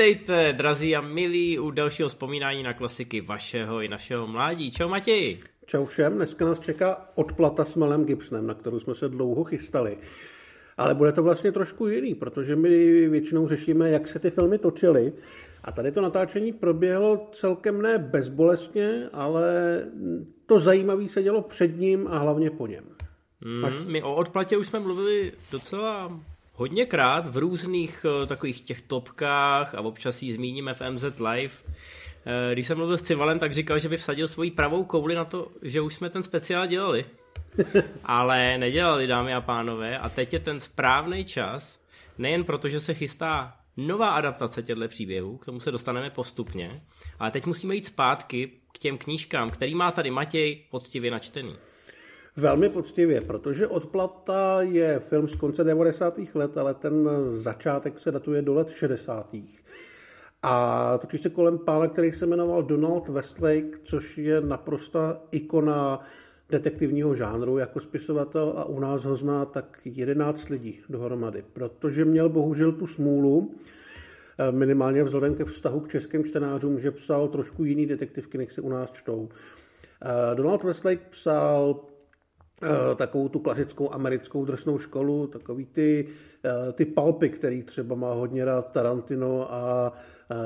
Vítejte, drazí a milí, u dalšího vzpomínání na klasiky vašeho i našeho mládí. Čau Matěj. Čau všem, dneska nás čeká odplata s Melem Gibsonem, na kterou jsme se dlouho chystali. Ale bude to vlastně trošku jiný, protože my většinou řešíme, jak se ty filmy točily. A tady to natáčení proběhlo celkem ne bezbolestně, ale to zajímavé se dělo před ním a hlavně po něm. Mm, Máš... My o odplatě už jsme mluvili docela hodněkrát v různých uh, takových těch topkách a občas ji zmíníme v MZ Live. Uh, když jsem mluvil s Civalem, tak říkal, že by vsadil svoji pravou kouli na to, že už jsme ten speciál dělali. Ale nedělali, dámy a pánové, a teď je ten správný čas, nejen proto, že se chystá nová adaptace těchto příběhů, k tomu se dostaneme postupně, ale teď musíme jít zpátky k těm knížkám, který má tady Matěj poctivě načtený. Velmi poctivě, protože Odplata je film z konce 90. let, ale ten začátek se datuje do let 60. A točí se kolem pána, který se jmenoval Donald Westlake, což je naprosta ikona detektivního žánru jako spisovatel a u nás ho zná tak 11 lidí dohromady, protože měl bohužel tu smůlu, eh, minimálně vzhledem ke vztahu k českým čtenářům, že psal trošku jiný detektivky, než se u nás čtou. Eh, Donald Westlake psal takovou tu klasickou americkou drsnou školu, takový ty, eh, ty palpy, který třeba má hodně rád Tarantino a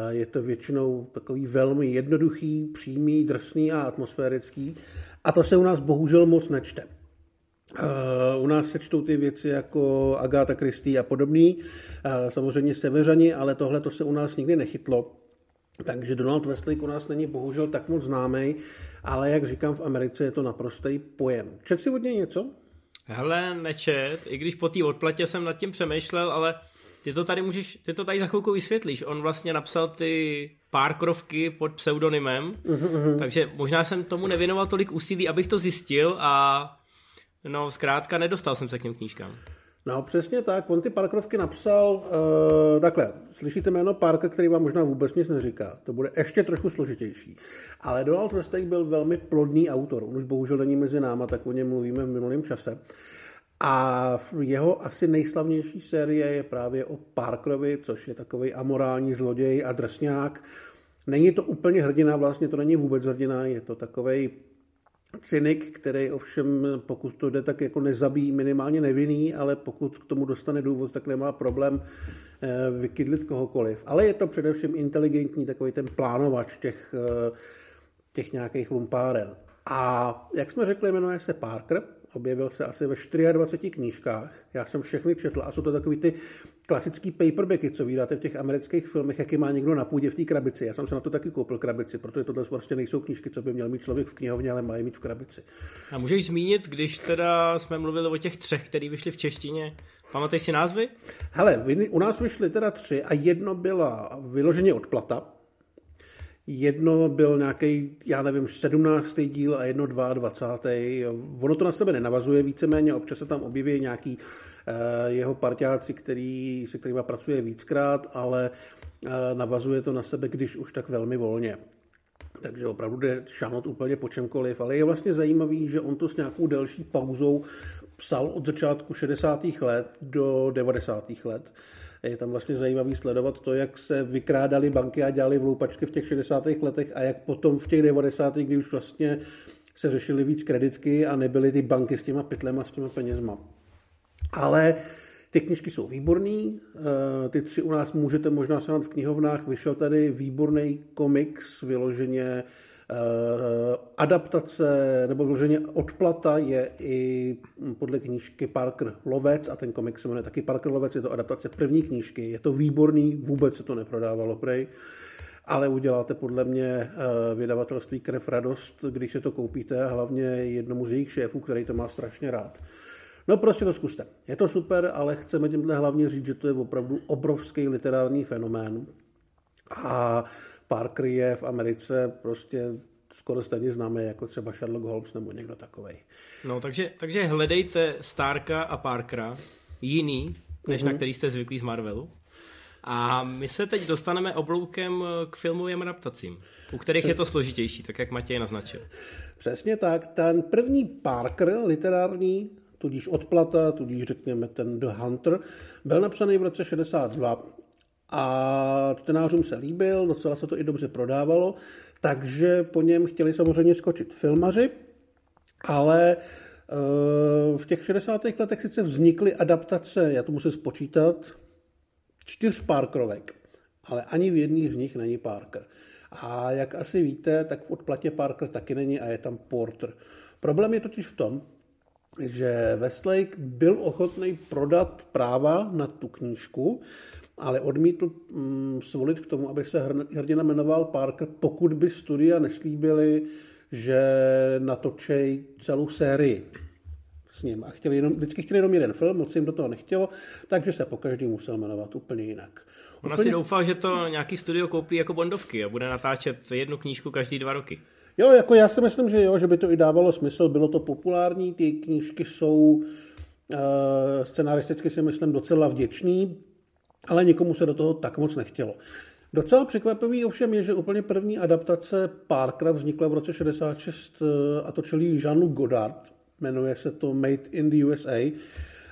je to většinou takový velmi jednoduchý, přímý, drsný a atmosférický. A to se u nás bohužel moc nečte. Eh, u nás se čtou ty věci jako Agatha Christie a podobný, samozřejmě Severani, ale tohle to se u nás nikdy nechytlo. Takže Donald Westlake u nás není bohužel tak moc známý, ale jak říkám, v Americe je to naprostý pojem. Čet si od něj něco? Hele, nečet, i když po té odplatě jsem nad tím přemýšlel, ale ty to tady můžeš, ty to tady za chvilku vysvětlíš. On vlastně napsal ty pár krovky pod pseudonymem, uh-huh. takže možná jsem tomu nevěnoval tolik úsilí, abych to zjistil a no zkrátka nedostal jsem se k těm knížkám. No přesně tak, on ty Parkerovky napsal uh, takhle, slyšíte jméno Parker, který vám možná vůbec nic neříká, to bude ještě trochu složitější. Ale Donald Westlake byl velmi plodný autor, on už bohužel není mezi náma, tak o něm mluvíme v minulém čase. A jeho asi nejslavnější série je právě o Parkerovi, což je takový amorální zloděj a drsňák. Není to úplně hrdina, vlastně to není vůbec hrdina, je to takový cynik, který ovšem, pokud to jde, tak jako nezabíjí minimálně nevinný, ale pokud k tomu dostane důvod, tak nemá problém eh, vykydlit kohokoliv. Ale je to především inteligentní takový ten plánovač těch, eh, těch nějakých lumpáren. A jak jsme řekli, jmenuje se Parker, objevil se asi ve 24 knížkách. Já jsem všechny četl a jsou to takový ty klasický paperbacky, co vydáte v těch amerických filmech, jaký má někdo na půdě v té krabici. Já jsem se na to taky koupil krabici, protože tohle prostě nejsou knížky, co by měl mít člověk v knihovně, ale mají mít v krabici. A můžeš zmínit, když teda jsme mluvili o těch třech, který vyšli v češtině, pamatuješ si názvy? Hele, u nás vyšly teda tři a jedno byla vyloženě odplata, Jedno byl nějaký, já nevím, 17. díl a jedno 22. Ono to na sebe nenavazuje víceméně, občas se tam objeví nějaký jeho partiáci, který, se kterými pracuje víckrát, ale uh, navazuje to na sebe, když už tak velmi volně. Takže opravdu jde šáhnout úplně po čemkoliv, ale je vlastně zajímavý, že on to s nějakou delší pauzou psal od začátku 60. let do 90. let je tam vlastně zajímavý sledovat to, jak se vykrádali banky a dělali vloupačky v těch 60. letech a jak potom v těch 90. kdy už vlastně se řešily víc kreditky a nebyly ty banky s těma pytlema, s těma penězma. Ale ty knižky jsou výborný, eh, ty tři u nás můžete možná sehnat v knihovnách, vyšel tady výborný komiks, vyloženě Eh, adaptace nebo vloženě odplata je i podle knížky Parker Lovec a ten komik se jmenuje taky Parker Lovec, je to adaptace první knížky, je to výborný, vůbec se to neprodávalo prej, ale uděláte podle mě eh, vydavatelství Krev radost, když se to koupíte a hlavně jednomu z jejich šéfů, který to má strašně rád. No prostě to zkuste. Je to super, ale chceme tímhle hlavně říct, že to je opravdu obrovský literární fenomén. A Parker je v Americe prostě skoro stejně známý jako třeba Sherlock Holmes nebo někdo takový. No, takže, takže hledejte Starka a Parkera jiný, než mm-hmm. na mhm. který jste zvyklí z Marvelu. A my se teď dostaneme obloukem k filmovým adaptacím, u kterých je to složitější, tak jak Matěj naznačil. Přesně tak. Ten první Parker literární, tudíž odplata, tudíž řekněme ten The Hunter, byl napsaný v roce 62 a čtenářům se líbil, docela se to i dobře prodávalo, takže po něm chtěli samozřejmě skočit filmaři, ale eh, v těch 60. letech sice vznikly adaptace, já to musím spočítat, čtyř Parkerovek, ale ani v jedný z nich není Parker. A jak asi víte, tak v odplatě Parker taky není a je tam Porter. Problém je totiž v tom, že Westlake byl ochotný prodat práva na tu knížku, ale odmítl mm, svolit k tomu, aby se hrdina jmenoval Parker, pokud by studia neslíbili, že natočej celou sérii s ním. A chtěli jenom, vždycky chtěli jenom jeden film, moc jim do toho nechtělo, takže se po každý musel jmenovat úplně jinak. On úplně... asi doufal, že to nějaký studio koupí jako Bondovky a bude natáčet jednu knížku každý dva roky. Jo, jako já si myslím, že jo, že by to i dávalo smysl, bylo to populární, ty knížky jsou uh, scenaristicky si myslím docela vděčný, ale nikomu se do toho tak moc nechtělo. Docela překvapivý ovšem je, že úplně první adaptace Parkera vznikla v roce 66 eh, a točil ji Jean-Luc Godard, jmenuje se to Made in the USA.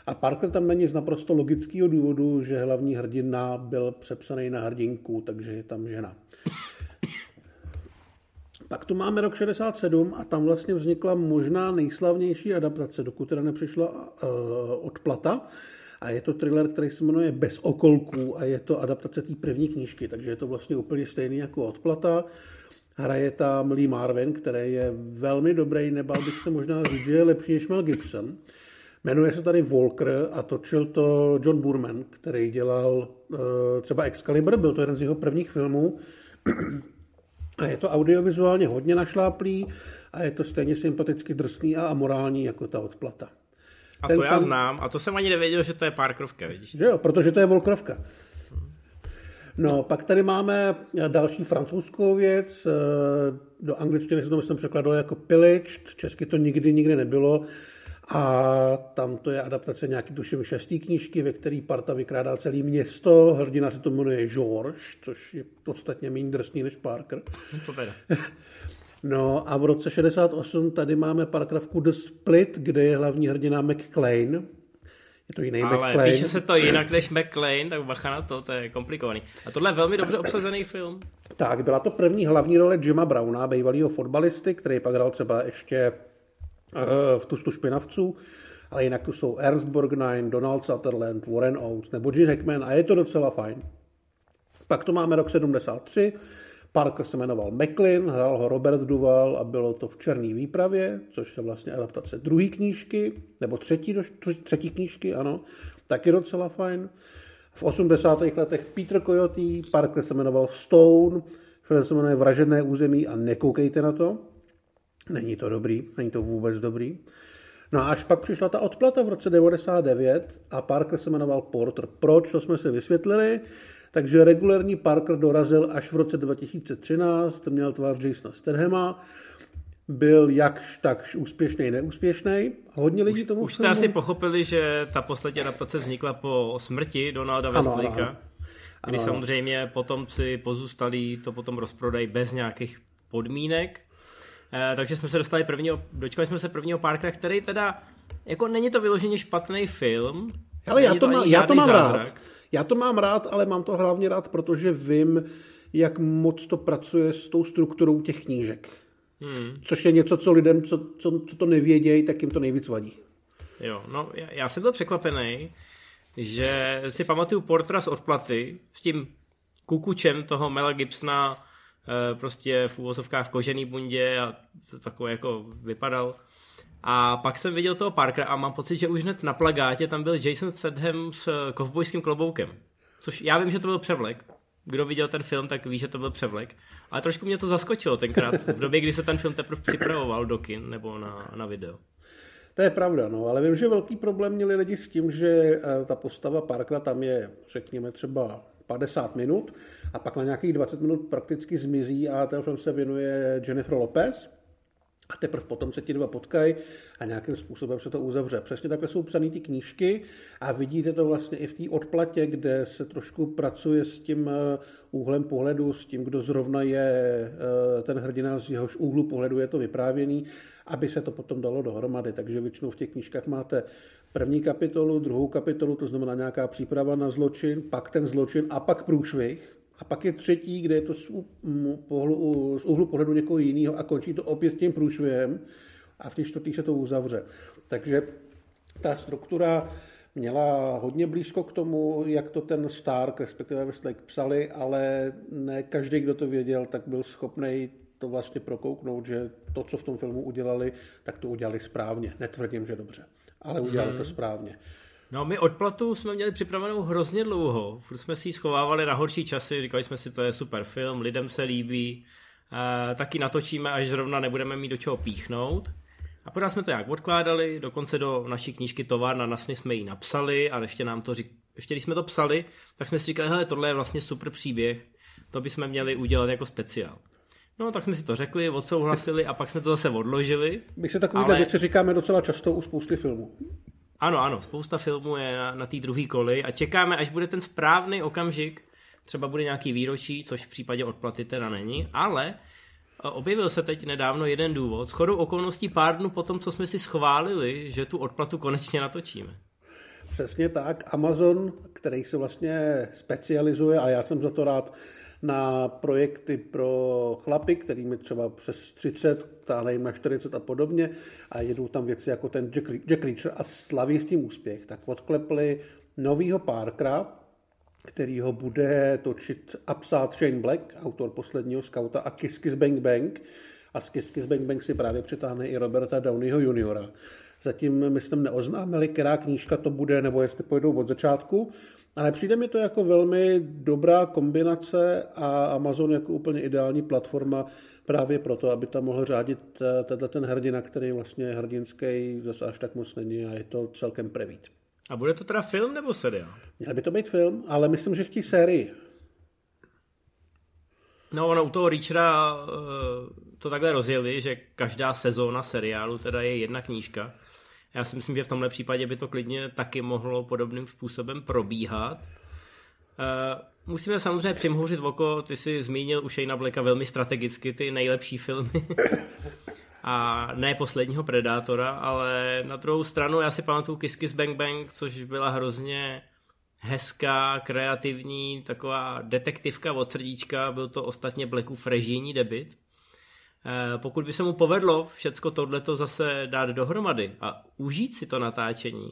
A Parker tam není z naprosto logického důvodu, že hlavní hrdina byl přepsaný na hrdinku, takže je tam žena. Pak tu máme rok 67 a tam vlastně vznikla možná nejslavnější adaptace, dokud teda nepřišla uh, odplata. A je to thriller, který se jmenuje Bez okolků a je to adaptace té první knížky, takže je to vlastně úplně stejný jako odplata. Hraje tam Lee Marvin, který je velmi dobrý, nebal bych se možná říct, že je lepší než Mel Gibson. Jmenuje se tady Walker a točil to John Burman, který dělal uh, třeba Excalibur, byl to jeden z jeho prvních filmů. A je to audiovizuálně hodně našláplý a je to stejně sympaticky drsný a amorální jako ta odplata. A Ten to já sam... znám, a to jsem ani nevěděl, že to je Parkerovka, vidíš? Že jo, protože to je Volkrovka. No, pak tady máme další francouzskou věc, eh, do angličtiny se to myslím překladalo jako Pillaged, česky to nikdy, nikdy nebylo. A tam to je adaptace nějaký, tuším, šestý knížky, ve který parta vykrádá celé město. Hrdina se to jmenuje George, což je podstatně méně drsný než Parker. To teda. No a v roce 68 tady máme Parkerovku The Split, kde je hlavní hrdina McClane. Je to jiný Ale McClane. píše se to jinak než McClane, tak bacha na to, to je komplikovaný. A tohle je velmi dobře obsazený film. Tak, byla to první hlavní role Jima Browna, bývalého fotbalisty, který pak hrál třeba ještě v Tustu špinavců, ale jinak tu jsou Ernst Borgnine, Donald Sutherland, Warren Oates nebo Gene Hackman a je to docela fajn. Pak tu máme rok 73, Parker se jmenoval McLean, hrál ho Robert Duval a bylo to v Černý výpravě, což je vlastně adaptace druhé knížky, nebo třetí, třetí knížky, ano, taky docela fajn. V 80. letech Peter Coyote, Parker se jmenoval Stone, film se jmenuje Vražedné území a nekoukejte na to. Není to dobrý, není to vůbec dobrý. No a až pak přišla ta odplata v roce 99 a Parker se jmenoval Porter. Proč, to jsme si vysvětlili. Takže regulární Parker dorazil až v roce 2013, měl tvář Jasona Stenhema, byl jakž takž úspěšný, neúspěšný. Hodně lidí tomu Už jste asi pochopili, že ta poslední adaptace vznikla po smrti Donalda Westlakea, kdy ano. samozřejmě potomci pozůstalí to potom rozprodají bez nějakých podmínek. Eh, takže jsme se dostali prvního, dočkali jsme se prvního Parkera, který teda, jako není to vyloženě špatný film. Ale já to, má, já to mám zázrak. rád. Já to mám rád, ale mám to hlavně rád, protože vím, jak moc to pracuje s tou strukturou těch knížek. Hmm. Což je něco, co lidem, co, co, co to nevědějí, tak jim to nejvíc vadí. Jo, no já, já jsem byl překvapený, že si pamatuju Portra z odplaty s tím kukučem toho Mela Gibsona prostě v úvozovkách v kožený bundě a takové jako vypadal. A pak jsem viděl toho Parkera a mám pocit, že už hned na plagátě tam byl Jason Statham s kovbojským kloboukem. Což já vím, že to byl převlek. Kdo viděl ten film, tak ví, že to byl převlek. Ale trošku mě to zaskočilo tenkrát, v době, kdy se ten film teprve připravoval do kin nebo na, na video. To je pravda, no, ale vím, že velký problém měli lidi s tím, že eh, ta postava Parkera tam je, řekněme, třeba 50 minut a pak na nějakých 20 minut prakticky zmizí a ten film se věnuje Jennifer Lopez, a teprve potom se ti dva potkají a nějakým způsobem se to uzavře. Přesně takhle jsou psané ty knížky a vidíte to vlastně i v té odplatě, kde se trošku pracuje s tím eh, úhlem pohledu, s tím, kdo zrovna je eh, ten hrdina, z jehož úhlu pohledu je to vyprávěný, aby se to potom dalo dohromady. Takže většinou v těch knížkách máte první kapitolu, druhou kapitolu, to znamená nějaká příprava na zločin, pak ten zločin a pak průšvih. A pak je třetí, kde je to z, pohlu, z úhlu pohledu někoho jiného a končí to opět tím průšvihem a v té čtvrtý se to uzavře. Takže ta struktura měla hodně blízko k tomu, jak to ten Stark, respektive Westlake psali, ale ne každý, kdo to věděl, tak byl schopný to vlastně prokouknout, že to, co v tom filmu udělali, tak to udělali správně. Netvrdím, že dobře, ale udělali hmm. to správně. No my odplatu jsme měli připravenou hrozně dlouho. Furt jsme si ji schovávali na horší časy, říkali jsme si, to je super film, lidem se líbí, e, taky natočíme, až zrovna nebudeme mít do čeho píchnout. A pořád jsme to nějak odkládali, dokonce do naší knížky Továrna na sny jsme ji napsali a ještě nám to řík... ještě když jsme to psali, tak jsme si říkali, hele, tohle je vlastně super příběh, to bychom měli udělat jako speciál. No, tak jsme si to řekli, odsouhlasili a pak jsme to zase odložili. My se takové ale... věci říkáme docela často u spousty filmů. Ano, ano, spousta filmů je na, na té druhé koli a čekáme, až bude ten správný okamžik, třeba bude nějaký výročí, což v případě odplaty teda není, ale objevil se teď nedávno jeden důvod. S chodou okolností pár dnů potom, co jsme si schválili, že tu odplatu konečně natočíme. Přesně tak. Amazon, který se vlastně specializuje, a já jsem za to rád, na projekty pro chlapy, kterými třeba přes 30, táhne jim na 40 a podobně a jedou tam věci jako ten Jack, Jack Reacher a slaví s tím úspěch, tak odklepli novýho Parkera, který ho bude točit a psát Shane Black, autor posledního skauta a Kiss Kiss Bang Bang. A z Kiss Kiss Bang Bang si právě přitáhne i Roberta Downeyho juniora. Zatím, myslím, neoznámili, která knížka to bude, nebo jestli pojedou od začátku. Ale přijde mi to jako velmi dobrá kombinace a Amazon jako úplně ideální platforma právě proto, aby tam mohl řádit eh, tenhle ten hrdina, který vlastně hrdinský zase až tak moc není a je to celkem prevít. A bude to teda film nebo seriál? Měl by to být film, ale myslím, že chtějí sérii. No, ono u toho Reachera uh, to takhle rozjeli, že každá sezóna seriálu teda je jedna knížka. Já si myslím, že v tomhle případě by to klidně taky mohlo podobným způsobem probíhat. Uh, musíme samozřejmě přimhouřit oko, ty jsi zmínil u Shane Blacka velmi strategicky ty nejlepší filmy. a ne posledního Predátora, ale na druhou stranu já si pamatuju Kiss Kiss Bang Bang, což byla hrozně hezká, kreativní, taková detektivka od srdíčka, byl to ostatně Blackův režijní debit. Eh, pokud by se mu povedlo všecko tohleto zase dát dohromady a užít si to natáčení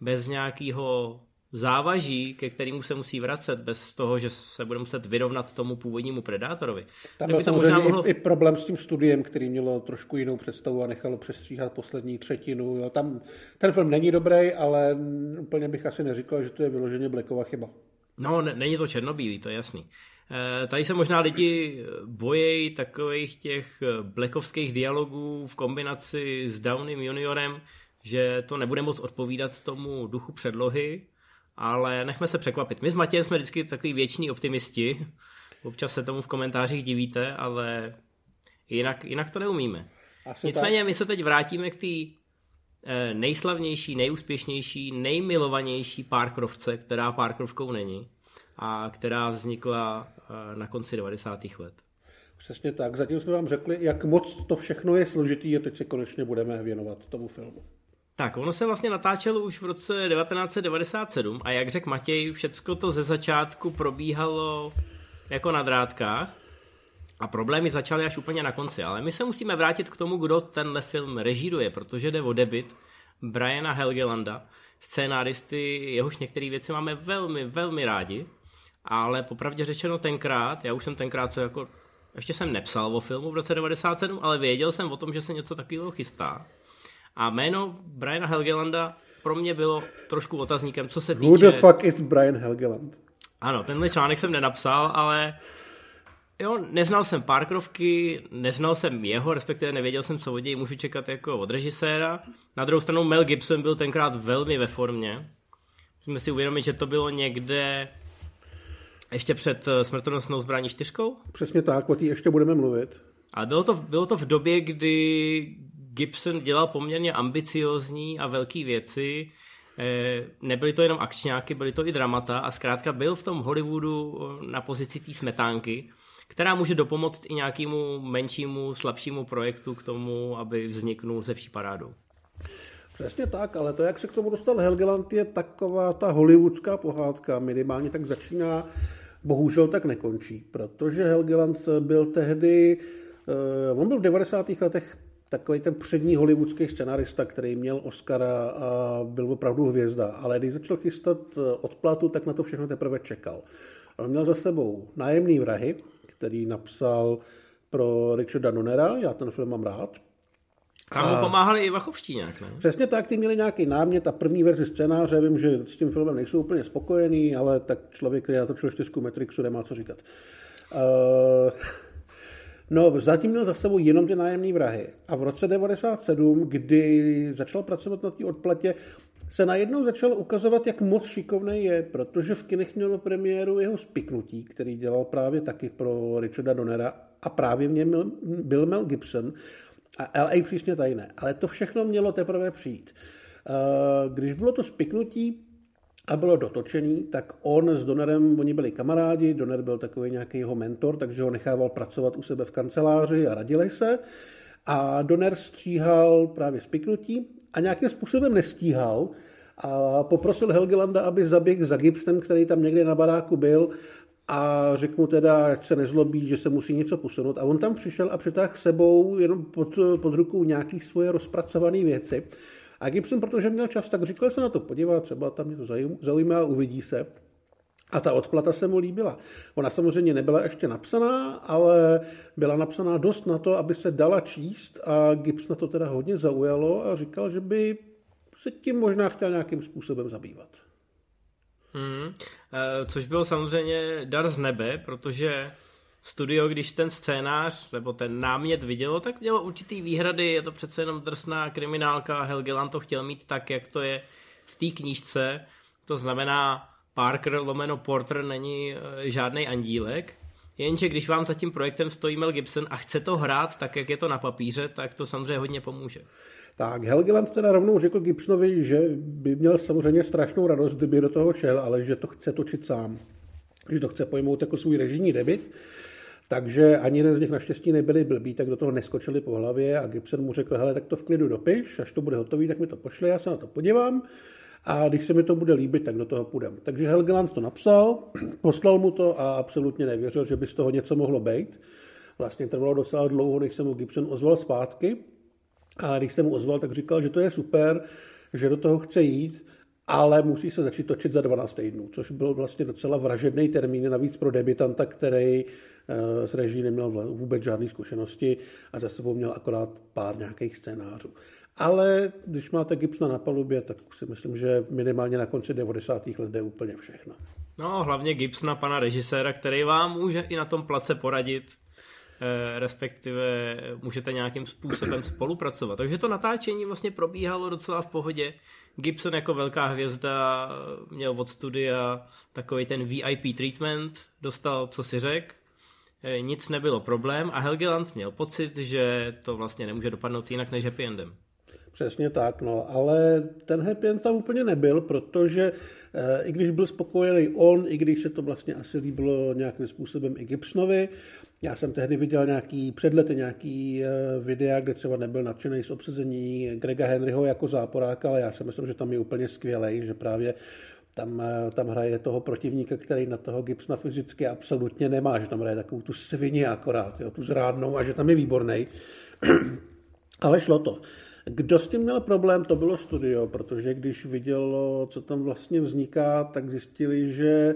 bez nějakého závaží, ke kterému se musí vracet, bez toho, že se bude muset vyrovnat tomu původnímu predátorovi. Tam byl samozřejmě mohlo... i, i problém s tím studiem, který mělo trošku jinou představu a nechalo přestříhat poslední třetinu. Jo. Tam ten film není dobrý, ale úplně bych asi neříkal, že to je vyloženě Blackova chyba. No, ne, není to černobílý, to je jasný. E, tady se možná lidi bojejí takových těch blackovských dialogů v kombinaci s Downym juniorem, že to nebude moc odpovídat tomu duchu předlohy, ale nechme se překvapit. My s Matějem jsme vždycky takový věční optimisti, občas se tomu v komentářích divíte, ale jinak, jinak to neumíme. Asi Nicméně tak. my se teď vrátíme k té eh, nejslavnější, nejúspěšnější, nejmilovanější Parkrovce, která Parkrovkou není a která vznikla eh, na konci 90. let. Přesně tak. Zatím jsme vám řekli, jak moc to všechno je složitý a teď se konečně budeme věnovat tomu filmu. Tak, ono se vlastně natáčelo už v roce 1997 a jak řekl Matěj, všecko to ze začátku probíhalo jako na drátkách a problémy začaly až úplně na konci. Ale my se musíme vrátit k tomu, kdo tenhle film režíruje, protože jde o debit Briana Helgelanda, scénáristy, jehož některé věci máme velmi, velmi rádi, ale popravdě řečeno tenkrát, já už jsem tenkrát co jako, ještě jsem nepsal o filmu v roce 97, ale věděl jsem o tom, že se něco takového chystá. A jméno Briana Helgelanda pro mě bylo trošku otazníkem, co se týče... Who the fuck is Brian Helgeland? Ano, tenhle článek jsem nenapsal, ale jo, neznal jsem Parkrovky, neznal jsem jeho, respektive nevěděl jsem, co od něj můžu čekat jako od režiséra. Na druhou stranu Mel Gibson byl tenkrát velmi ve formě. Musíme si uvědomit, že to bylo někde ještě před eh, smrtonosnou zbraní čtyřkou? Přesně tak, o té ještě budeme mluvit. Ale bylo to, bylo to v době, kdy Gibson dělal poměrně ambiciozní a velké věci. Eh, nebyly to jenom akčňáky, byly to i dramata a zkrátka byl v tom Hollywoodu eh, na pozici té smetánky, která může dopomoct i nějakému menšímu, slabšímu projektu k tomu, aby vzniknul se vší parádou. Přesně tak, ale to, jak se k tomu dostal Helgeland, je taková ta hollywoodská pohádka, minimálně tak začíná, bohužel tak nekončí, protože Helgeland byl tehdy, uh, on byl v 90. letech takový ten přední hollywoodský scenarista, který měl Oscara a byl opravdu hvězda, ale když začal chystat eh, odplatu, tak na to všechno teprve čekal. On měl za sebou nájemný vrahy, který napsal pro Richarda Donnera, já ten film mám rád, a mu pomáhali i Vachovští nějak, ne? Přesně tak, ty měli nějaký námět a první verzi scénáře, vím, že s tím filmem nejsou úplně spokojený, ale tak člověk, který natočil čtyřku Matrixu, nemá co říkat. Uh, no, zatím měl za sebou jenom ty nájemní vrahy. A v roce 97, kdy začal pracovat na té odplatě, se najednou začal ukazovat, jak moc šikovný je, protože v kinech měl premiéru jeho spiknutí, který dělal právě taky pro Richarda Donnera a právě v něm byl Mel Gibson a LA přísně tajné. Ale to všechno mělo teprve přijít. Eh, když bylo to spiknutí a bylo dotočený, tak on s Donerem, oni byli kamarádi, Doner byl takový nějaký jeho mentor, takže ho nechával pracovat u sebe v kanceláři a radili se. A Doner stříhal právě spiknutí a nějakým způsobem nestíhal, a poprosil Helgelanda, aby zaběh za Gibsonem, který tam někde na baráku byl a řekl mu teda, ať se nezlobí, že se musí něco posunout. A on tam přišel a přitáhl sebou jenom pod, pod rukou nějaký svoje rozpracované věci. A Gibson, protože měl čas, tak říkal se na to podívat, třeba tam mě to zajímá, uvidí se. A ta odplata se mu líbila. Ona samozřejmě nebyla ještě napsaná, ale byla napsaná dost na to, aby se dala číst a Gibbs na to teda hodně zaujalo a říkal, že by se tím možná chtěl nějakým způsobem zabývat. Hmm. Což bylo samozřejmě dar z nebe, protože studio, když ten scénář nebo ten námět vidělo, tak mělo určitý výhrady, je to přece jenom drsná kriminálka, Helgeland to chtěl mít tak, jak to je v té knížce, to znamená Parker lomeno Porter není eh, žádný andílek, jenže když vám za tím projektem stojí Mel Gibson a chce to hrát tak, jak je to na papíře, tak to samozřejmě hodně pomůže. Tak Helgeland teda rovnou řekl Gibsonovi, že by měl samozřejmě strašnou radost, kdyby do toho šel, ale že to chce točit sám. Že to chce pojmout jako svůj režijní debit. Takže ani jeden z nich naštěstí nebyli blbí, tak do toho neskočili po hlavě a Gibson mu řekl, hele, tak to v klidu dopiš, až to bude hotový, tak mi to pošle, já se na to podívám a když se mi to bude líbit, tak do toho půjdem. Takže Helgeland to napsal, poslal mu to a absolutně nevěřil, že by z toho něco mohlo být. Vlastně trvalo docela dlouho, než se mu Gibson ozval zpátky. A když jsem mu ozval, tak říkal, že to je super, že do toho chce jít, ale musí se začít točit za 12 týdnů, což byl vlastně docela vražedný termín, navíc pro debitanta, který eh, s reží neměl vůbec žádné zkušenosti a za sebou měl akorát pár nějakých scénářů. Ale když máte Gibsona na palubě, tak si myslím, že minimálně na konci 90. let jde úplně všechno. No, hlavně Gibsona, pana režiséra, který vám může i na tom place poradit, Eh, respektive můžete nějakým způsobem spolupracovat. Takže to natáčení vlastně probíhalo docela v pohodě. Gibson jako velká hvězda měl od studia takový ten VIP treatment, dostal, co si řek, eh, nic nebylo problém a Helgeland měl pocit, že to vlastně nemůže dopadnout jinak než happy endem. Přesně tak, no, ale ten happy end tam úplně nebyl, protože e, i když byl spokojený on, i když se to vlastně asi líbilo nějakým způsobem i Gibsonovi, já jsem tehdy viděl nějaký předlety, nějaký e, videa, kde třeba nebyl nadšený z obsazení Grega Henryho jako záporáka, ale já si myslím, že tam je úplně skvělý, že právě tam, eh, tam hraje toho protivníka, který na toho Gibsona fyzicky absolutně nemá, že tam hraje takovou tu svině akorát, jo, tu zrádnou a že tam je výborný. ale šlo to. Kdo s tím měl problém, to bylo studio, protože když vidělo, co tam vlastně vzniká, tak zjistili, že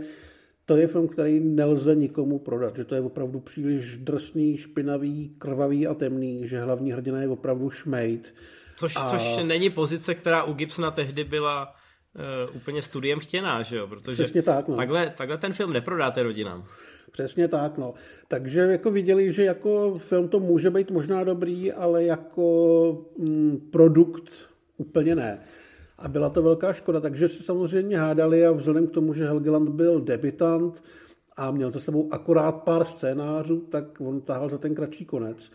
to je film, který nelze nikomu prodat, že to je opravdu příliš drsný, špinavý, krvavý a temný, že hlavní hrdina je opravdu šmejt. Což, a... což není pozice, která u Gibsona tehdy byla uh, úplně studiem chtěná, že jo? Protože Přesně tak, no. takhle, takhle ten film neprodáte rodinám. Přesně tak, no. Takže jako viděli, že jako film to může být možná dobrý, ale jako mm, produkt úplně ne. A byla to velká škoda, takže se samozřejmě hádali a vzhledem k tomu, že Helgeland byl debitant a měl za sebou akorát pár scénářů, tak on tahal za ten kratší konec.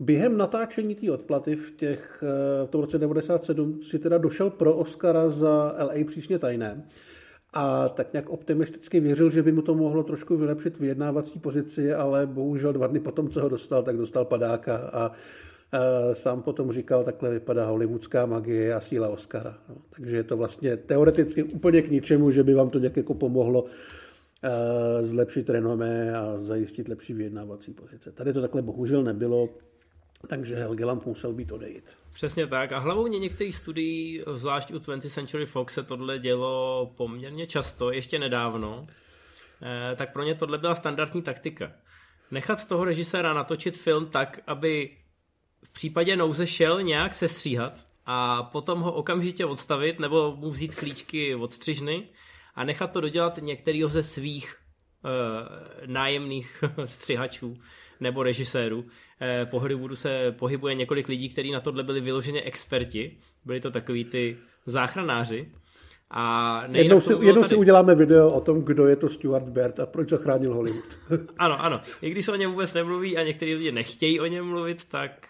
Během natáčení té odplaty v, těch, eh, v tom roce 97 si teda došel pro Oscara za LA přísně tajné a tak nějak optimisticky věřil, že by mu to mohlo trošku vylepšit vyjednávací pozici, ale bohužel dva dny potom, co ho dostal, tak dostal padáka a Sám potom říkal, takhle vypadá hollywoodská magie a síla Oscara. No, takže je to vlastně teoreticky úplně k ničemu, že by vám to nějak jako pomohlo zlepšit renomé a zajistit lepší vyjednávací pozice. Tady to takhle bohužel nebylo, takže Helgeland musel být odejít. Přesně tak. A hlavou mě některých studií, zvlášť u 20th Century Fox, se tohle dělo poměrně často, ještě nedávno. Eh, tak pro ně tohle byla standardní taktika. Nechat toho režiséra natočit film tak, aby v případě nouze šel nějak sestříhat a potom ho okamžitě odstavit nebo mu vzít klíčky od střižny a nechat to dodělat některýho ze svých uh, nájemných střihačů nebo režisérů. Eh, po Hollywoodu se pohybuje několik lidí, kteří na tohle byli vyloženě experti. Byli to takový ty záchranáři. A jednou si, jednou tady... si uděláme video o tom, kdo je to Stuart Baird a proč zachránil Hollywood. ano, ano. I když se o něm vůbec nemluví a někteří lidi nechtějí o něm mluvit, tak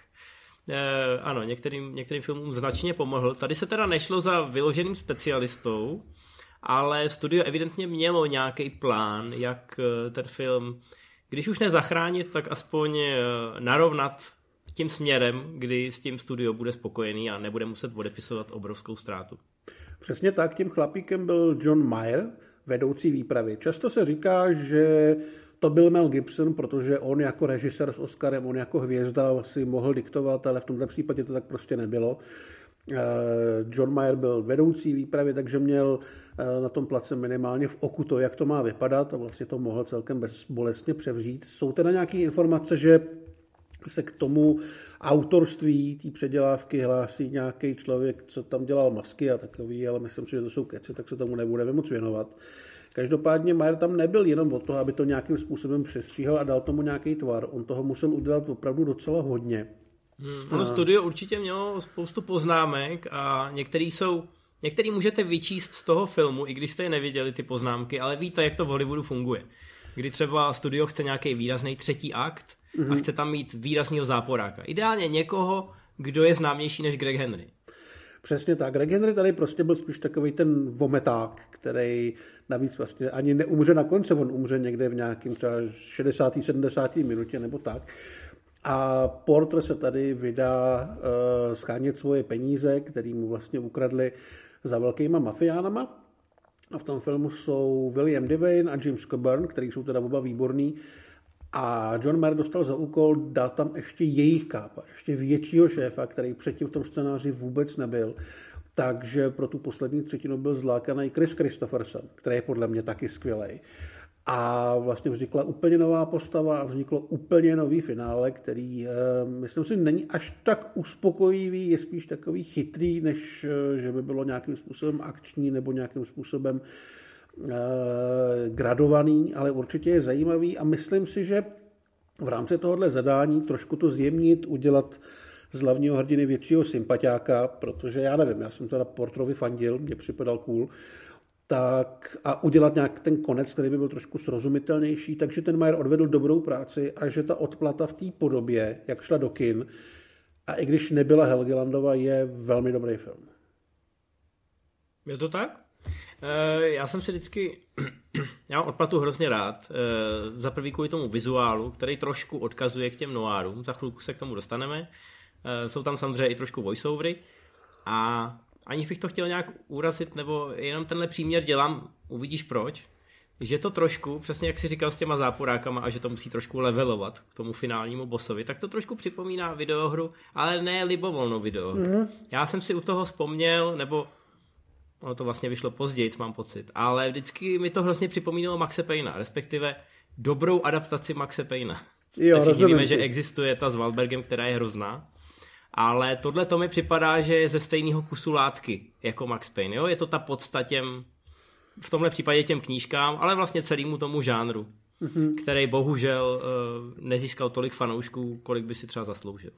eh, ano, některým, některým filmům značně pomohl. Tady se teda nešlo za vyloženým specialistou, ale studio evidentně mělo nějaký plán, jak eh, ten film když už nezachránit, tak aspoň eh, narovnat tím směrem, kdy s tím studio bude spokojený a nebude muset odepisovat obrovskou ztrátu. Přesně tak, tím chlapíkem byl John Mayer, vedoucí výpravy. Často se říká, že to byl Mel Gibson, protože on jako režisér s Oscarem, on jako hvězda si mohl diktovat, ale v tomto případě to tak prostě nebylo. Eh, John Mayer byl vedoucí výpravy, takže měl eh, na tom place minimálně v oku to, jak to má vypadat a vlastně to mohl celkem bezbolestně převzít. Jsou teda nějaké informace, že se k tomu autorství té předělávky hlásí nějaký člověk, co tam dělal masky a takový, ale myslím si, že to jsou keci, tak se tomu nebudeme moc věnovat. Každopádně Mayer tam nebyl jenom o to, aby to nějakým způsobem přestříhal a dal tomu nějaký tvar. On toho musel udělat opravdu docela hodně. Hmm, ono studio určitě mělo spoustu poznámek a některý jsou, některý můžete vyčíst z toho filmu, i když jste je neviděli ty poznámky, ale víte, jak to v Hollywoodu funguje. Kdy třeba studio chce nějaký výrazný třetí akt mm-hmm. a mhm. chce tam mít výrazného záporáka. Ideálně někoho, kdo je známější než Greg Henry. Přesně tak. Greg Henry tady prostě byl spíš takový ten vometák, který navíc vlastně ani neumře na konci, on umře někde v nějakém třeba 60. 70. minutě nebo tak. A Porter se tady vydá uh, schánět svoje peníze, které mu vlastně ukradli za velkýma mafiánama. A v tom filmu jsou William Devane a James Coburn, který jsou teda oba výborní. A John Mayer dostal za úkol dát tam ještě jejich kápa, ještě většího šéfa, který předtím v tom scénáři vůbec nebyl. Takže pro tu poslední třetinu byl zlákaný Chris Christopherson, který je podle mě taky skvělý. A vlastně vznikla úplně nová postava a vzniklo úplně nový finále, který, eh, myslím si, není až tak uspokojivý, je spíš takový chytrý, než eh, že by bylo nějakým způsobem akční nebo nějakým způsobem eh, gradovaný, ale určitě je zajímavý a myslím si, že v rámci tohohle zadání trošku to zjemnit, udělat z hlavního hrdiny většího sympatiáka, protože já nevím, já jsem teda Portrovi fandil, mě připadal cool, tak a udělat nějak ten konec, který by byl trošku srozumitelnější, takže ten Mayer odvedl dobrou práci a že ta odplata v té podobě, jak šla do kin, a i když nebyla Helgelandova, je velmi dobrý film. Je to tak? E, já jsem si vždycky, já mám odplatu hrozně rád, e, za prvý kvůli tomu vizuálu, který trošku odkazuje k těm noárům, za chvilku se k tomu dostaneme, e, jsou tam samozřejmě i trošku voiceovery. A aniž bych to chtěl nějak urazit, nebo jenom tenhle příměr dělám, uvidíš proč, že to trošku, přesně jak si říkal s těma záporákama a že to musí trošku levelovat k tomu finálnímu bossovi, tak to trošku připomíná videohru, ale ne libovolnou videohru. Mm-hmm. Já jsem si u toho vzpomněl, nebo ono to vlastně vyšlo později, mám pocit, ale vždycky mi to hrozně připomínalo Maxe Payna, respektive dobrou adaptaci Maxe Payna. Jo, Takže víme, že existuje ta s Valbergem, která je hrozná ale tohle to mi připadá, že je ze stejného kusu látky jako Max Payne. Jo? Je to ta podsta těm, v tomhle případě těm knížkám, ale vlastně celému tomu žánru, mm-hmm. který bohužel uh, nezískal tolik fanoušků, kolik by si třeba zasloužil.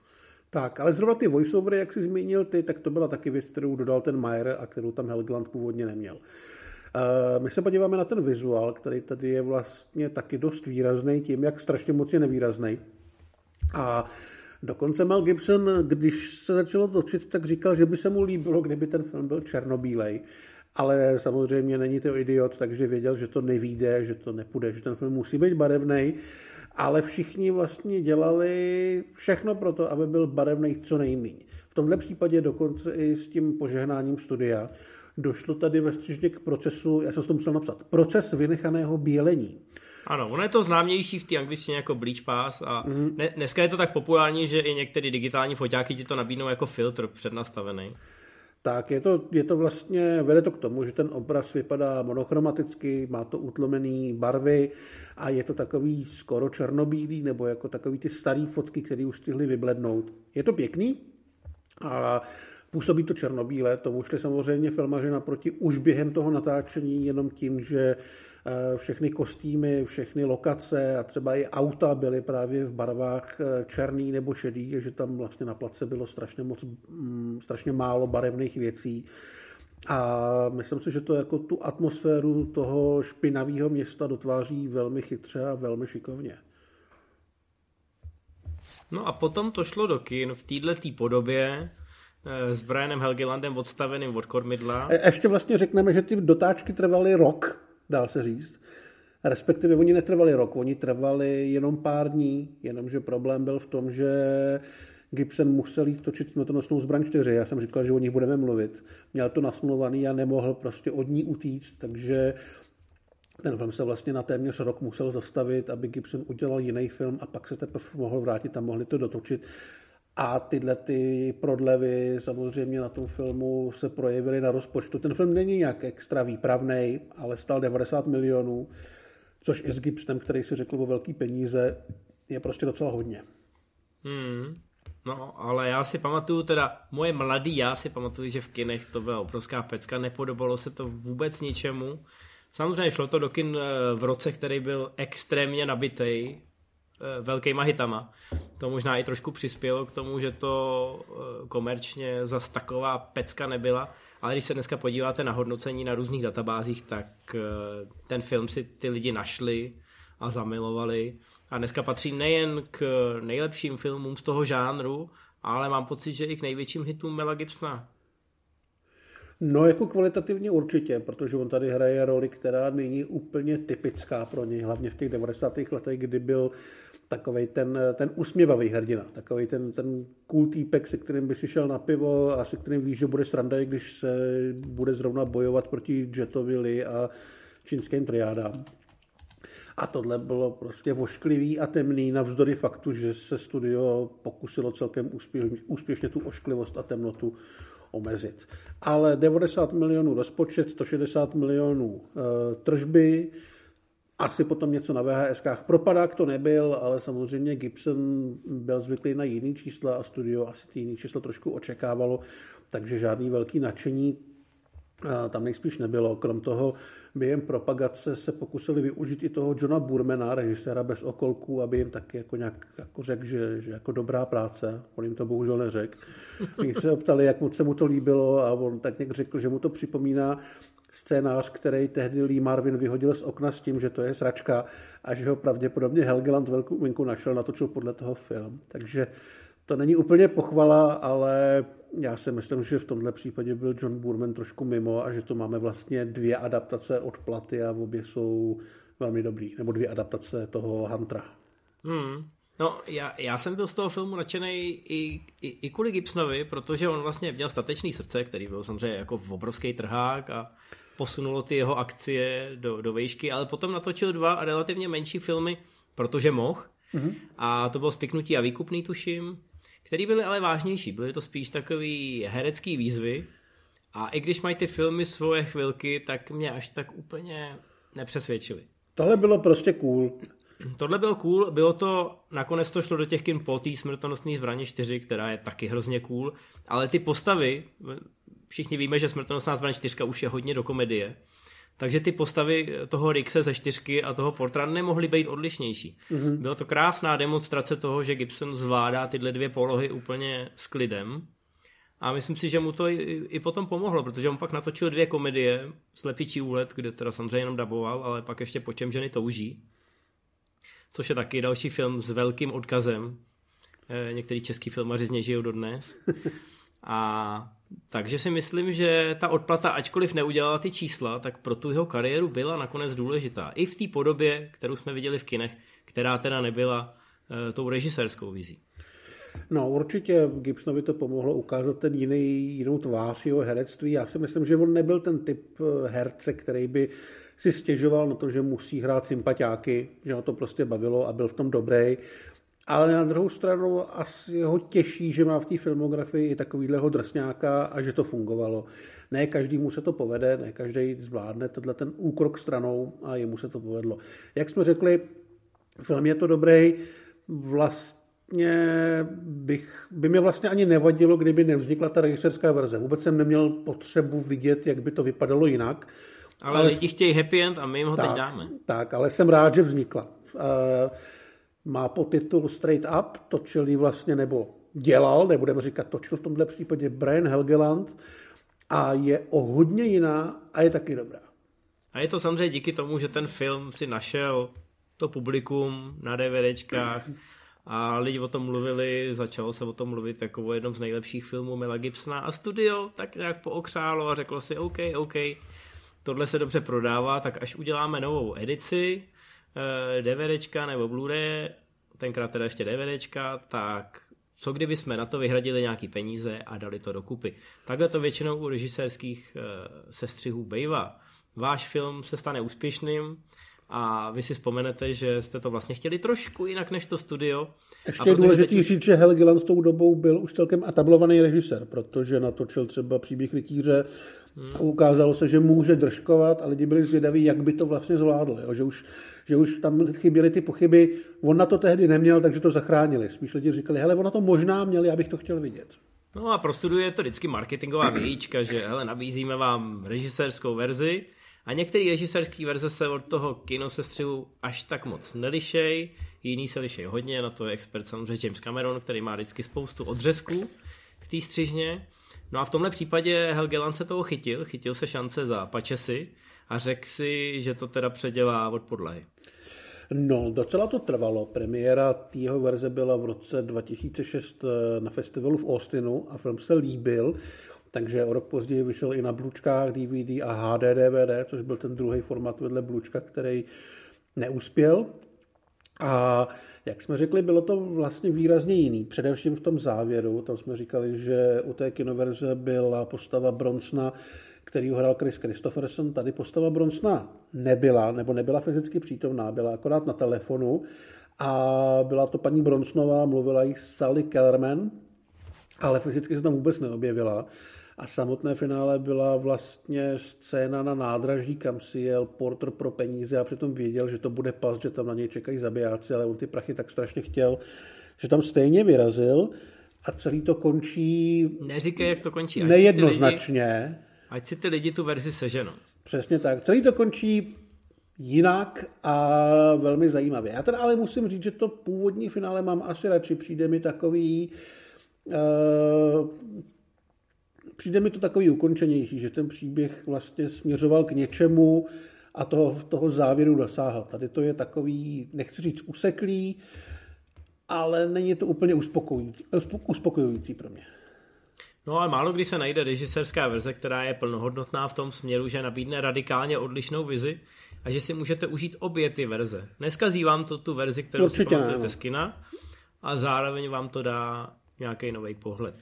Tak, ale zrovna ty voiceovery, jak jsi zmínil ty, tak to byla taky věc, kterou dodal ten Mayer a kterou tam Helgland původně neměl. Uh, my se podíváme na ten vizuál, který tady je vlastně taky dost výrazný tím, jak strašně moc je nevýrazný. A Dokonce Mel Gibson, když se začalo točit, tak říkal, že by se mu líbilo, kdyby ten film byl černobílej. ale samozřejmě není to idiot, takže věděl, že to nevíde, že to nepůjde, že ten film musí být barevný, ale všichni vlastně dělali všechno pro to, aby byl barevný co nejméně. V tomhle případě dokonce i s tím požehnáním studia došlo tady ve k procesu, já jsem to musel napsat, proces vynechaného bělení. Ano, ono je to známější v té angličtině jako Bleach Pass a mm. ne, dneska je to tak populární, že i některé digitální foťáky ti to nabídnou jako filtr přednastavený. Tak je to, je to vlastně, vede to k tomu, že ten obraz vypadá monochromaticky, má to utlomený barvy a je to takový skoro černobílý, nebo jako takový ty staré fotky, které už stihly vyblednout. Je to pěkný a působí to černobíle, tomu šli samozřejmě filmaři naproti už během toho natáčení jenom tím, že Eh, všechny kostýmy, všechny lokace a třeba i auta byly právě v barvách eh, černý nebo šedý, že tam vlastně na place bylo strašně moc, mm, strašně málo barevných věcí. A myslím si, že to jako tu atmosféru toho špinavého města dotváří velmi chytře a velmi šikovně. No a potom to šlo do kin v této podobě s Brianem Helgelandem odstaveným od kormidla. Ještě vlastně řekneme, že ty dotáčky trvaly rok, dá se říct. Respektive oni netrvali rok, oni trvali jenom pár dní, jenomže problém byl v tom, že Gibson musel jít točit smrtonosnou zbraň 4. Já jsem říkal, že o nich budeme mluvit. Měl to nasmluvaný a nemohl prostě od ní utíct, takže ten film se vlastně na téměř rok musel zastavit, aby Gibson udělal jiný film a pak se teprve mohl vrátit a mohli to dotočit. A tyhle ty prodlevy samozřejmě na tom filmu se projevily na rozpočtu. Ten film není nějak extra výpravný, ale stál 90 milionů, což i s Gibsonem, který si řekl o velký peníze, je prostě docela hodně. Hmm. No, ale já si pamatuju teda, moje mladý já si pamatuju, že v kinech to byla obrovská pecka, nepodobalo se to vůbec ničemu. Samozřejmě šlo to do kin eh, v roce, který byl extrémně nabitý velkýma hitama. To možná i trošku přispělo k tomu, že to eh, komerčně zas taková pecka nebyla, ale když se dneska podíváte na hodnocení na různých databázích, tak eh, ten film si ty lidi našli a zamilovali a dneska patří nejen k nejlepším filmům z toho žánru, ale mám pocit, že i k největším hitům Mela Gibsona. No jako kvalitativně určitě, protože on tady hraje roli, která není úplně typická pro něj, hlavně v těch 90. letech, kdy byl takový ten, ten usměvavý hrdina, takový ten, ten cool týpek, se kterým by si šel na pivo a se kterým víš, že bude sranda, když se bude zrovna bojovat proti Jetovi Lee a čínským triádám. A tohle bylo prostě vošklivý a temný, navzdory faktu, že se studio pokusilo celkem úspěšně, úspěšně tu ošklivost a temnotu omezit. Ale 90 milionů rozpočet, 160 milionů e, tržby, asi potom něco na VHSkách. Propadák to nebyl, ale samozřejmě Gibson byl zvyklý na jiný čísla a studio asi ty jiný čísla trošku očekávalo, takže žádný velký nadšení tam nejspíš nebylo. Krom toho během propagace se pokusili využít i toho Johna Burmana, režiséra bez okolků, aby jim taky jako nějak jako řekl, že, že jako dobrá práce. On jim to bohužel neřekl. Oni se optali, jak moc se mu to líbilo a on tak nějak řekl, že mu to připomíná scénář, který tehdy Lee Marvin vyhodil z okna s tím, že to je sračka a že ho pravděpodobně Helgeland velkou minku našel, natočil podle toho film. Takže to není úplně pochvala, ale já si myslím, že v tomhle případě byl John Burman trošku mimo a že to máme vlastně dvě adaptace od Platy a obě jsou velmi dobrý. Nebo dvě adaptace toho Huntera. Hmm. No, já, já jsem byl z toho filmu nadšený i, i, i kvůli Gibsonovi, protože on vlastně měl statečný srdce, který byl samozřejmě jako v obrovský trhák a posunulo ty jeho akcie do, do vejšky, ale potom natočil dva relativně menší filmy, protože mohl. Mm-hmm. A to bylo Spiknutí a výkupný, tuším, který byly ale vážnější. Byly to spíš takový herecký výzvy. A i když mají ty filmy svoje chvilky, tak mě až tak úplně nepřesvědčili. Tohle bylo prostě cool. Tohle bylo cool, bylo to, nakonec to šlo do těch kin po té smrtonosné zbraně 4, která je taky hrozně cool, ale ty postavy, všichni víme, že smrtonosná zbraň 4 už je hodně do komedie, takže ty postavy toho Rixe ze čtyřky a toho Portra nemohly být odlišnější. Mm-hmm. Byla to krásná demonstrace toho, že Gibson zvládá tyhle dvě polohy úplně s klidem. A myslím si, že mu to i, i potom pomohlo, protože on pak natočil dvě komedie, Slepičí úlet, kde teda samozřejmě jenom daboval, ale pak ještě Po čem ženy touží, což je taky další film s velkým odkazem. E, některý český filmaři z něj žijou dodnes. A Takže si myslím, že ta odplata, ačkoliv neudělala ty čísla, tak pro tu jeho kariéru byla nakonec důležitá. I v té podobě, kterou jsme viděli v kinech, která teda nebyla uh, tou režisérskou vizí. No určitě Gibsonovi to pomohlo ukázat ten jiný, jinou tvář jeho herectví. Já si myslím, že on nebyl ten typ eh, herce, který by si stěžoval na to, že musí hrát sympatiáky, že ho to prostě bavilo a byl v tom dobrý. Ale na druhou stranu asi ho těší, že má v té filmografii i takovýhleho drsňáka a že to fungovalo. Ne každý mu se to povede, ne každý zvládne tenhle ten úkrok stranou a jemu se to povedlo. Jak jsme řekli, film je to dobrý, vlastně bych, by mě vlastně ani nevadilo, kdyby nevznikla ta režisérská verze. Vůbec jsem neměl potřebu vidět, jak by to vypadalo jinak. Ale, ale lidi chtějí happy end a my jim ho tak, teď dáme. Tak, ale jsem rád, že vznikla. Uh, má podtitul Straight Up, točil vlastně, nebo dělal, nebudeme říkat točil v tomhle případě Brian Helgeland a je o hodně jiná a je taky dobrá. A je to samozřejmě díky tomu, že ten film si našel to publikum na DVDčkách a lidi o tom mluvili, začalo se o tom mluvit jako o jednom z nejlepších filmů Mela Gibsona a studio tak nějak pookřálo a řeklo si OK, OK, tohle se dobře prodává, tak až uděláme novou edici, DVDčka nebo Blu-ray, tenkrát teda ještě DVDčka, tak co kdyby jsme na to vyhradili nějaký peníze a dali to dokupy. Takhle to většinou u režisérských eh, sestřihů bývá. Váš film se stane úspěšným a vy si vzpomenete, že jste to vlastně chtěli trošku jinak než to studio. Ještě je důležitý teď... říct, že Helge Land tou dobou byl už celkem etablovaný režisér, protože natočil třeba příběh rytíře. A ukázalo se, že může držkovat a lidi byli zvědaví, jak by to vlastně zvládl. Jo? Že už že už tam chyběly ty pochyby. On na to tehdy neměl, takže to zachránili. Spíš lidi říkali, hele, on na to možná měl, já bych to chtěl vidět. No a pro studiu je to vždycky marketingová vějíčka, že hele, nabízíme vám režisérskou verzi a některé režisérské verze se od toho kinosestřihu až tak moc nelišej, jiný se lišej hodně, na to je expert samozřejmě James Cameron, který má vždycky spoustu odřezků k té střižně. No a v tomhle případě Helgeland se toho chytil, chytil se šance za Pačesy a řekl si, že to teda předělá od podlahy. No, docela to trvalo. Premiéra tého verze byla v roce 2006 eh, na festivalu v Austinu a film se líbil, takže o rok později vyšel i na Blučkách DVD a HD DVD, což byl ten druhý format vedle Blučka, který neuspěl. A jak jsme řekli, bylo to vlastně výrazně jiný, především v tom závěru. Tam jsme říkali, že u té kinoverze byla postava Bronsna který hrál Chris Christopherson, tady postava Bronsna nebyla, nebo nebyla fyzicky přítomná, byla akorát na telefonu a byla to paní Bronsnová, mluvila jí Sally Kellerman, ale fyzicky se tam vůbec neobjevila. A samotné finále byla vlastně scéna na nádraží, kam si jel Porter pro peníze a přitom věděl, že to bude pas, že tam na něj čekají zabijáci, ale on ty prachy tak strašně chtěl, že tam stejně vyrazil a celý to končí... Neříkej, jak to končí. Nejednoznačně. Ať si ty lidi tu verzi seženou. Přesně tak. Celý to končí jinak a velmi zajímavě. Já teda ale musím říct, že to původní finále mám asi radši. Přijde mi takový... Uh, přijde mi to takový ukončenější, že ten příběh vlastně směřoval k něčemu a toho, toho závěru dosáhl. Tady to je takový, nechci říct useklý, ale není to úplně uspokojující, uspokojující pro mě. No ale málo kdy se najde režisérská verze, která je plnohodnotná v tom směru, že nabídne radikálně odlišnou vizi a že si můžete užít obě ty verze. Neskazí vám to tu verzi, kterou Určitě si pamatujete z kina a zároveň vám to dá nějaký nový pohled.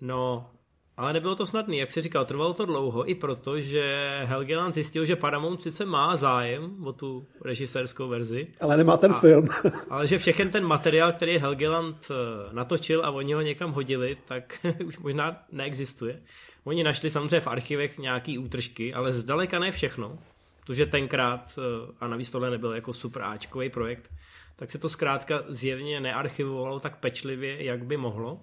No, ale nebylo to snadné, jak si říkal, trvalo to dlouho, i proto, že Helgeland zjistil, že Paramount sice má zájem o tu režisérskou verzi. Ale nemá ten a, film. ale že všechen ten materiál, který Helgeland eh, natočil a oni ho někam hodili, tak už možná neexistuje. Oni našli samozřejmě v archivech nějaký útržky, ale zdaleka ne všechno, protože tenkrát, eh, a navíc tohle nebyl jako super Ačkový projekt, tak se to zkrátka zjevně nearchivovalo tak pečlivě, jak by mohlo.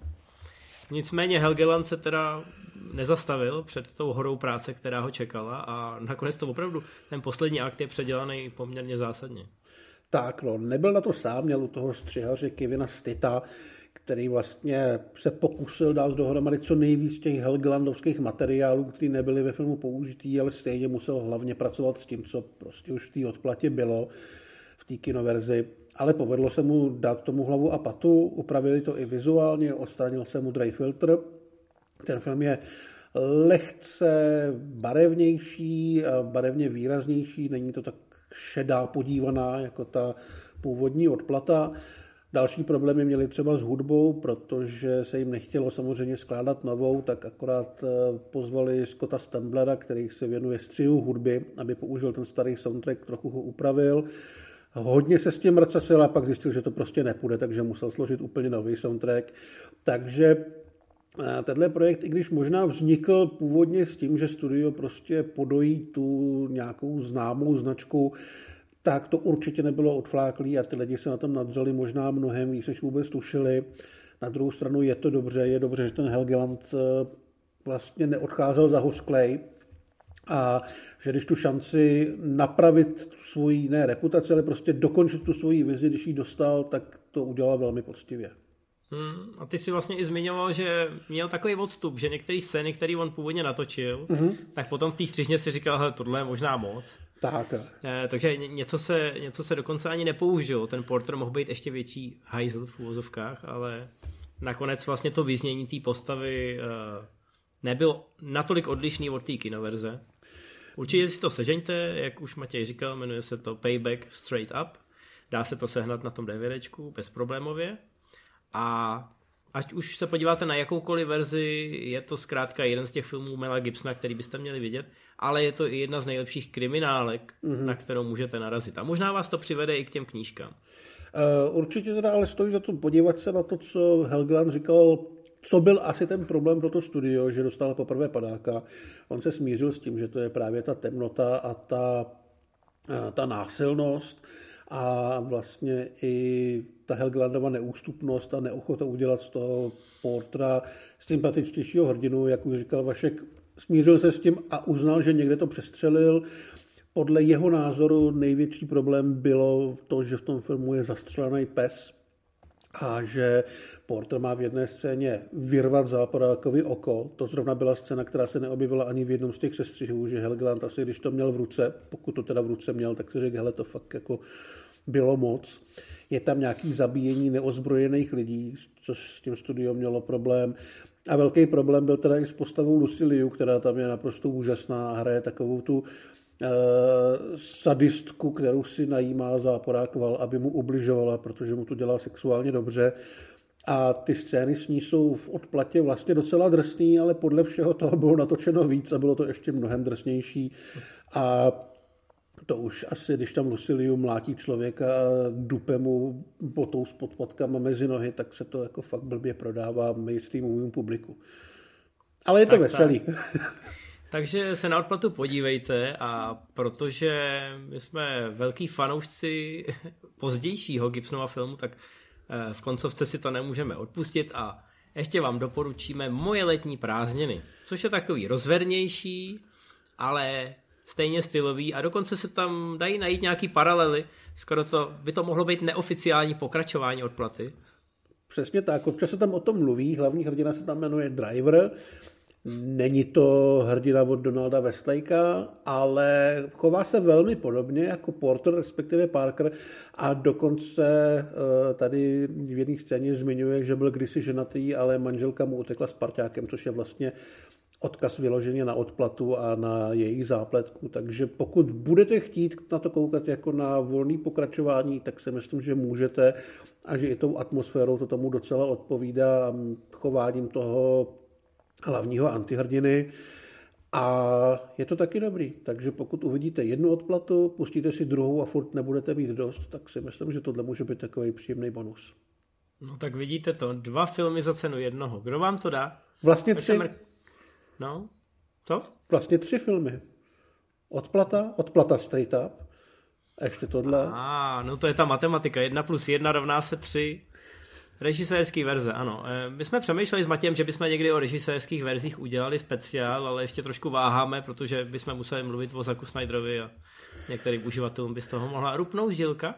Nicméně Helgeland se teda nezastavil před tou horou práce, která ho čekala a nakonec to opravdu, ten poslední akt je předělaný poměrně zásadně. Tak, no, nebyl na to sám, měl u toho střihaře Kevina Stita, který vlastně se pokusil dát dohromady co nejvíc těch helgelandovských materiálů, které nebyly ve filmu použitý, ale stejně musel hlavně pracovat s tím, co prostě už v té odplatě bylo v té kinoverzi ale povedlo se mu dát tomu hlavu a patu, upravili to i vizuálně, odstranil se mu dry filter Ten film je lehce barevnější a barevně výraznější, není to tak šedá podívaná jako ta původní odplata. Další problémy měli třeba s hudbou, protože se jim nechtělo samozřejmě skládat novou, tak akorát eh, pozvali Scotta Stemblera, který se věnuje střihu hudby, aby použil ten starý soundtrack, trochu ho upravil. Hodně se s tím mrcasil a pak zjistil, že to prostě nepůjde, takže musel složit úplně nový soundtrack. Takže eh, tenhle projekt, i když možná vznikl původně s tím, že studio prostě podojí tu nějakou známou značku, tak to určitě nebylo odfláklý a ty lidi se na tom nadřeli možná mnohem víc, než vůbec tušili. Na druhou stranu je to dobře, je dobře, že ten Helgeland eh, vlastně neodcházel za hořklej a že když tu šanci napravit tu svoji, ne reputaci, ale prostě dokončit tu svoji vizi, když ji dostal, tak to udělal velmi poctivě. Hmm, a ty si vlastně i zmiňoval, že měl takový odstup, že některé scény, které on původně natočil, mm-hmm. tak potom v té střižně si říkal, že tohle je možná moc. Tak. E, takže něco se, něco se dokonce ani nepoužil. Ten Porter mohl být ještě větší hajzl v úvozovkách, ale nakonec vlastně to vyznění té postavy e, nebylo natolik odlišný od té kinoverze. Určitě si to sežeňte, jak už Matěj říkal, jmenuje se to Payback Straight Up. Dá se to sehnat na tom DVDčku bezproblémově. A ať už se podíváte na jakoukoliv verzi, je to zkrátka jeden z těch filmů Mela Gibsona, který byste měli vidět, ale je to i jedna z nejlepších kriminálek, mm-hmm. na kterou můžete narazit. A možná vás to přivede i k těm knížkám. Uh, určitě teda ale stojí za to podívat se na to, co Helgeland říkal, co byl asi ten problém pro to studio, že dostal poprvé padáka. On se smířil s tím, že to je právě ta temnota a ta, a ta násilnost a vlastně i ta Helgelandova neústupnost a neochota udělat z toho Portra sympatičtějšího hrdinu, jak už říkal Vašek, smířil se s tím a uznal, že někde to přestřelil. Podle jeho názoru největší problém bylo to, že v tom filmu je zastřelený pes a že Porter má v jedné scéně vyrvat záporákovi oko. To zrovna byla scéna, která se neobjevila ani v jednom z těch sestřihů, že Helgeland asi, když to měl v ruce, pokud to teda v ruce měl, tak si řekl, hele, to fakt jako bylo moc. Je tam nějaký zabíjení neozbrojených lidí, což s tím studiem mělo problém. A velký problém byl teda i s postavou Lucy Liu, která tam je naprosto úžasná a hraje takovou tu sadistku, kterou si najímá záporák Val, aby mu ubližovala, protože mu to dělá sexuálně dobře. A ty scény s ní jsou v odplatě vlastně docela drsný, ale podle všeho toho bylo natočeno víc a bylo to ještě mnohem drsnější. A to už asi, když tam Luciliu mlátí člověka a dupe mu botou s podpadkama mezi nohy, tak se to jako fakt blbě prodává mainstreamovému publiku. Ale je to tak, veselý. Tak. Takže se na odplatu podívejte a protože my jsme velký fanoušci pozdějšího Gibsonova filmu, tak eh, v koncovce si to nemůžeme odpustit a ještě vám doporučíme Moje letní prázdniny, což je takový rozvernější, ale stejně stylový a dokonce se tam dají najít nějaký paralely. Skoro to by to mohlo být neoficiální pokračování odplaty. Přesně tak, občas se tam o tom mluví, hlavní hrdina se tam jmenuje Driver, Není to hrdina od Donalda Westlakea, ale chová se velmi podobně jako Porter, respektive Parker a dokonce eh, tady v jedné scéně zmiňuje, že byl kdysi ženatý, ale manželka mu utekla s parťákem, což je vlastně odkaz vyloženě na odplatu a na jejich zápletku. Takže pokud budete chtít na to koukat jako na volný pokračování, tak si myslím, že můžete a že i tou atmosférou to tomu docela odpovídá chováním toho hlavního antihrdiny. A je to taky dobrý. Takže pokud uvidíte jednu odplatu, pustíte si druhou a furt nebudete mít dost, tak si myslím, že tohle může být takový příjemný bonus. No tak vidíte to, dva filmy za cenu jednoho. Kdo vám to dá? Vlastně tři. Mr... No, co? Vlastně tři filmy. Odplata, odplata straight up, a ještě tohle. A, no to je ta matematika. Jedna plus jedna rovná se tři. Režisérský verze, ano. Eh, my jsme přemýšleli s Matějem, že bychom někdy o režisérských verzích udělali speciál, ale ještě trošku váháme, protože bychom museli mluvit o Zaku Snyderovi a některým uživatelům by z toho mohla rupnout žilka.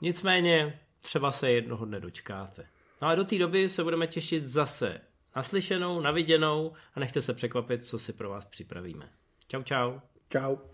Nicméně třeba se jednoho dne dočkáte. No a do té doby se budeme těšit zase naslyšenou, naviděnou a nechte se překvapit, co si pro vás připravíme. Čau, čau. Čau.